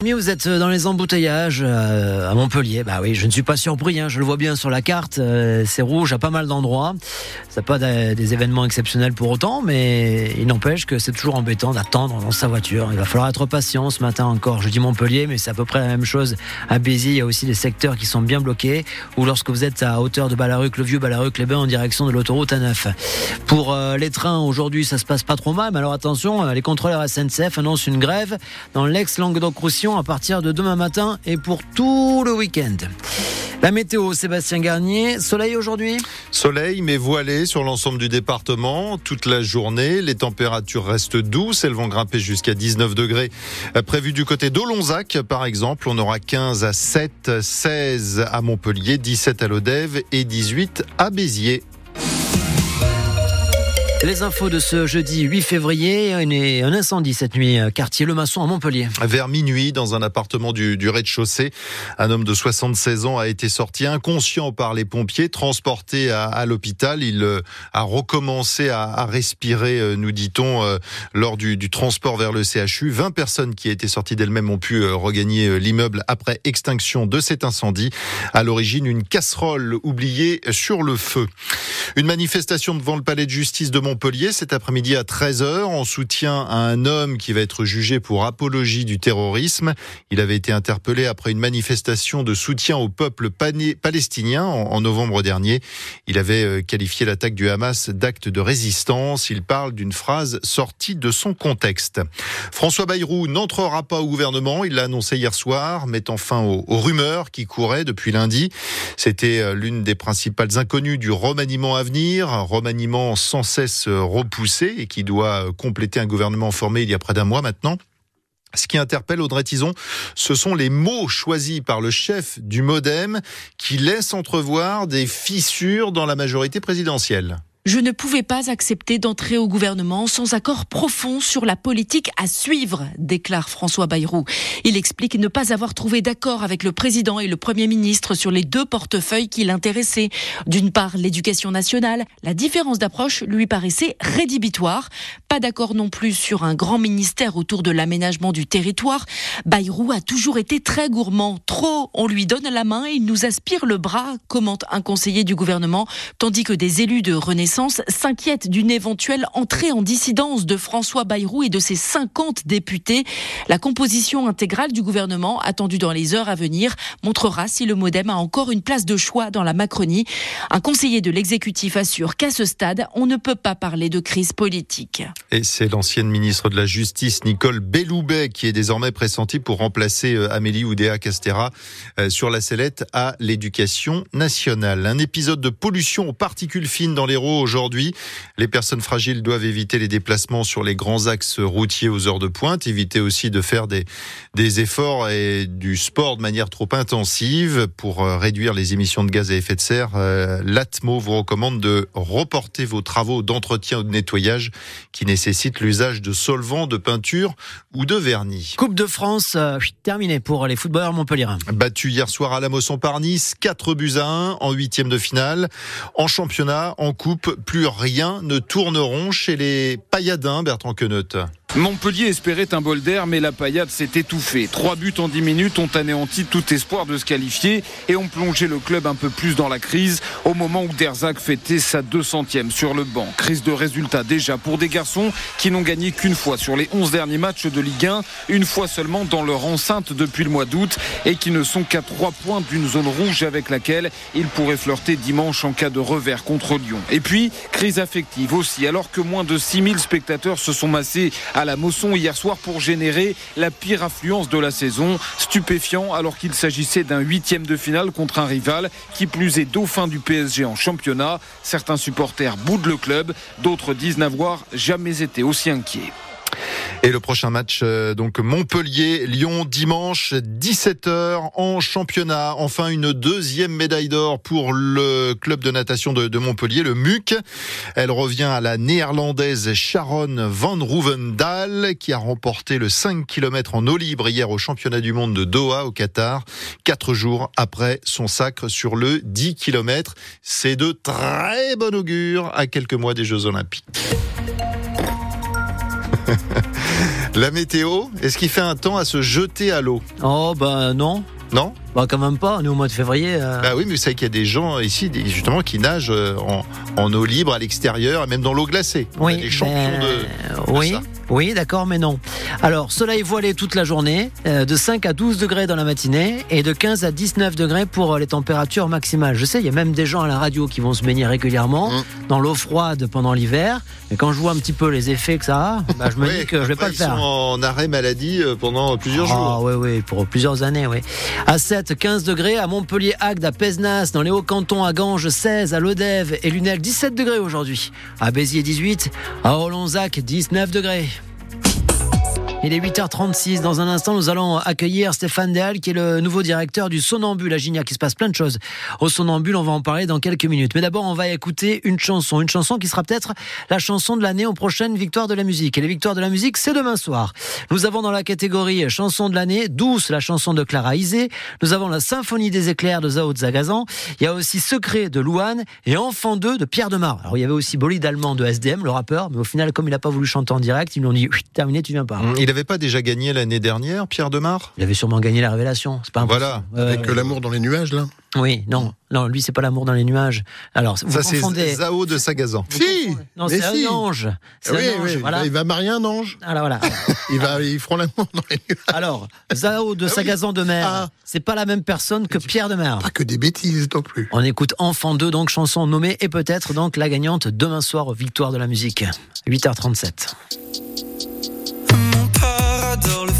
Vous êtes dans les embouteillages euh, à Montpellier. Bah oui, je ne suis pas surpris. Hein, je le vois bien sur la carte. Euh, c'est rouge à pas mal d'endroits. C'est pas des, événements exceptionnels pour autant, mais il n'empêche que c'est toujours embêtant d'attendre dans sa voiture. Il va falloir être patient ce matin encore. Je dis Montpellier, mais c'est à peu près la même chose à Béziers. Il y a aussi des secteurs qui sont bien bloqués. Ou lorsque vous êtes à hauteur de Balaruc, le vieux Balaruc, les Bains en direction de l'autoroute A9. Pour euh, les trains aujourd'hui, ça se passe pas trop mal. Mais alors attention, les contrôleurs SNCF annoncent une grève dans l'ex-Languedoc-Roussillon à partir de demain matin et pour tout le week-end. La météo, Sébastien Garnier, soleil aujourd'hui? Soleil, mais voilé sur l'ensemble du département toute la journée. Les températures restent douces, elles vont grimper jusqu'à 19 degrés. Prévu du côté d'Olonzac, par exemple, on aura 15 à 7, 16 à Montpellier, 17 à Lodève et 18 à Béziers. Les infos de ce jeudi 8 février, un incendie cette nuit, euh, quartier Le Maçon à Montpellier. Vers minuit, dans un appartement du, rez-de-chaussée, un homme de 76 ans a été sorti inconscient par les pompiers, transporté à, l'hôpital. Il euh, a recommencé à, respirer, euh, nous dit-on, lors du, du, transport vers le CHU. 20 personnes qui étaient sorties d'elles-mêmes ont pu regagner l'immeuble après extinction de cet incendie. À l'origine, une casserole oubliée sur le feu. Une manifestation devant le palais de justice de Montpellier cet après-midi à 13h en soutien à un homme qui va être jugé pour apologie du terrorisme. Il avait été interpellé après une manifestation de soutien au peuple palestinien en novembre dernier. Il avait euh, qualifié l'attaque du Hamas d'acte de résistance. Il parle d'une phrase sortie de son contexte. François Bayrou n'entrera pas au gouvernement. Il l'a annoncé hier soir, mettant fin aux, aux rumeurs qui couraient depuis lundi. C'était euh, l'une des principales inconnues du remaniement à venir, remaniement sans cesse repoussé et qui doit compléter un gouvernement formé il y a près d'un mois maintenant. Ce qui interpelle Audrey Tison, ce sont les mots choisis par le chef du Modem qui laissent entrevoir des fissures dans la majorité présidentielle. Je ne pouvais pas accepter d'entrer au gouvernement sans accord profond sur la politique à suivre, déclare François Bayrou. Il explique ne pas avoir trouvé d'accord avec le président et le premier ministre sur les deux portefeuilles qui l'intéressaient. D'une part, l'éducation nationale. La différence d'approche lui paraissait rédhibitoire. Pas d'accord non plus sur un grand ministère autour de l'aménagement du territoire. Bayrou a toujours été très gourmand. Trop, on lui donne la main et il nous aspire le bras, commente un conseiller du gouvernement, tandis que des élus de Renaissance s'inquiète d'une éventuelle entrée en dissidence de François Bayrou et de ses 50 députés. La composition intégrale du gouvernement, attendue dans les heures à venir, montrera si le Modem a encore une place de choix dans la Macronie. Un conseiller de l'exécutif assure qu'à ce stade, on ne peut pas parler de crise politique. Et c'est l'ancienne ministre de la Justice, Nicole Belloubet, qui est désormais pressentie pour remplacer euh, Amélie Oudéa Castera euh, sur la sellette à l'éducation nationale. Un épisode de pollution aux particules fines dans les l'Hérault aujourd'hui. Les personnes fragiles doivent éviter les déplacements sur les grands axes routiers aux heures de pointe, éviter aussi de faire des, des efforts et du sport de manière trop intensive pour euh, réduire les émissions de gaz à effet de serre. Euh, L'ATMO vous recommande de reporter vos travaux d'entretien ou de nettoyage qui nécessitent l'usage de solvants, de peinture ou de vernis. Coupe de France euh, terminée pour les footballeurs montpelliérains. Battu hier soir à la Mosson par Nice, 4 buts à 1 en huitième de finale. En championnat, en coupe, plus rien ne tourneront chez les pailladins, Bertrand Queneut. Montpellier espérait un bol d'air, mais la paillade s'est étouffée. Trois buts en dix minutes ont anéanti tout espoir de se qualifier et ont plongé le club un peu plus dans la crise au moment où Derzac fêtait sa 200e sur le banc. Crise de résultats déjà pour des garçons qui n'ont gagné qu'une fois sur les 11 derniers matchs de Ligue 1, une fois seulement dans leur enceinte depuis le mois d'août et qui ne sont qu'à trois points d'une zone rouge avec laquelle ils pourraient flirter dimanche en cas de revers contre Lyon. Et puis, crise affective aussi, alors que moins de 6000 spectateurs se sont massés la Mosson hier soir pour générer la pire affluence de la saison. Stupéfiant alors qu'il s'agissait d'un huitième de finale contre un rival qui plus est dauphin du PSG en championnat. Certains supporters boudent le club, d'autres disent n'avoir jamais été aussi inquiets. Et le prochain match, euh, donc Montpellier-Lyon, dimanche 17h en championnat. Enfin, une deuxième médaille d'or pour le club de natation de, Montpellier, le MUC. Elle revient à la néerlandaise Sharon van Rouvendaal, qui a remporté le 5 km en eau libre hier au championnat du monde de Doha au Qatar, quatre jours après son sacre sur le 10 km. C'est de très bon augure à quelques mois des Jeux Olympiques. La météo, est-ce qu'il fait un temps à se jeter à l'eau Oh, bah non. Non Bah quand même pas, on est au mois de février. euh. Bah oui, mais vous savez qu'il y a des gens ici, des- justement, qui nagent euh, en, en eau libre, à l'extérieur, et même dans l'eau glacée. On a des champions ben, de... Oui, ça. Oui, d'accord, mais non. Alors, soleil voilé toute la journée, euh, de 5 à 12 degrés dans la matinée et de 15 à 19 degrés pour euh, les températures maximales. Je sais, il y a même des gens à la radio qui vont se baigner régulièrement Mm. dans l'eau froide pendant l'hiver. Mais quand je vois un petit peu les effets que ça a, bah, je me Oui, dis que je vais pas le ils faire. sont en arrêt maladie euh, pendant plusieurs Ah jours. oui, oui, pour plusieurs années, oui. À 7, 15 degrés, à Montpellier, Agde, à Pézenas, dans les Hauts-Cantons, à Ganges, 16, à Lodève et Lunel, 17 degrés aujourd'hui. À Béziers, 18, à Olonzac, 19 degrés. Il est 8h36. Dans un instant, nous allons accueillir Stéphane Deal, qui est le nouveau directeur du Sonambule à Gignac. Il se passe plein de choses au Sonambule. On va en parler dans quelques minutes. Mais d'abord, on va écouter une chanson. Une chanson qui sera peut-être la chanson de l'année aux prochaines Victoires de la musique. Et les Victoires de la musique, c'est demain soir. Nous avons dans la catégorie chanson de l'année, Douce, la chanson de Clara Isé. Nous avons la Symphonie des éclairs de Zao Zagazan. Il y a aussi Secret de Louane et Enfant 2 de Pierre Demar. Alors, il y avait aussi Bolide allemand de SDM, le rappeur. Mais au final, comme il n'a pas voulu chanter en direct, ils lui ont dit, terminé, tu viens pas. Il n'avait pas déjà gagné l'année dernière, Pierre Demar? Il avait sûrement gagné la révélation. C'est pas impossible. Voilà. Euh, Avec l'amour dans les nuages, là? Oui, non, non, lui c'est pas l'amour dans les nuages. Alors, vous Ça, c'est confondez. Zao de Sagazan. vous Si confondez. Non, c'est si. un ange. C'est Oui, un ange. oui, Voilà. Il va marier un ange. Alors voilà. Il va, ils feront l'amour dans les nuages. Alors, Zao de Ah oui. Sagazan de Mer, Ah. c'est pas la même personne que Pierre de Mer. Pas que des bêtises non plus. On écoute Enfant 2, donc chanson nommée et peut-être donc la gagnante demain soir aux Victoires de la musique. 8h37. adore le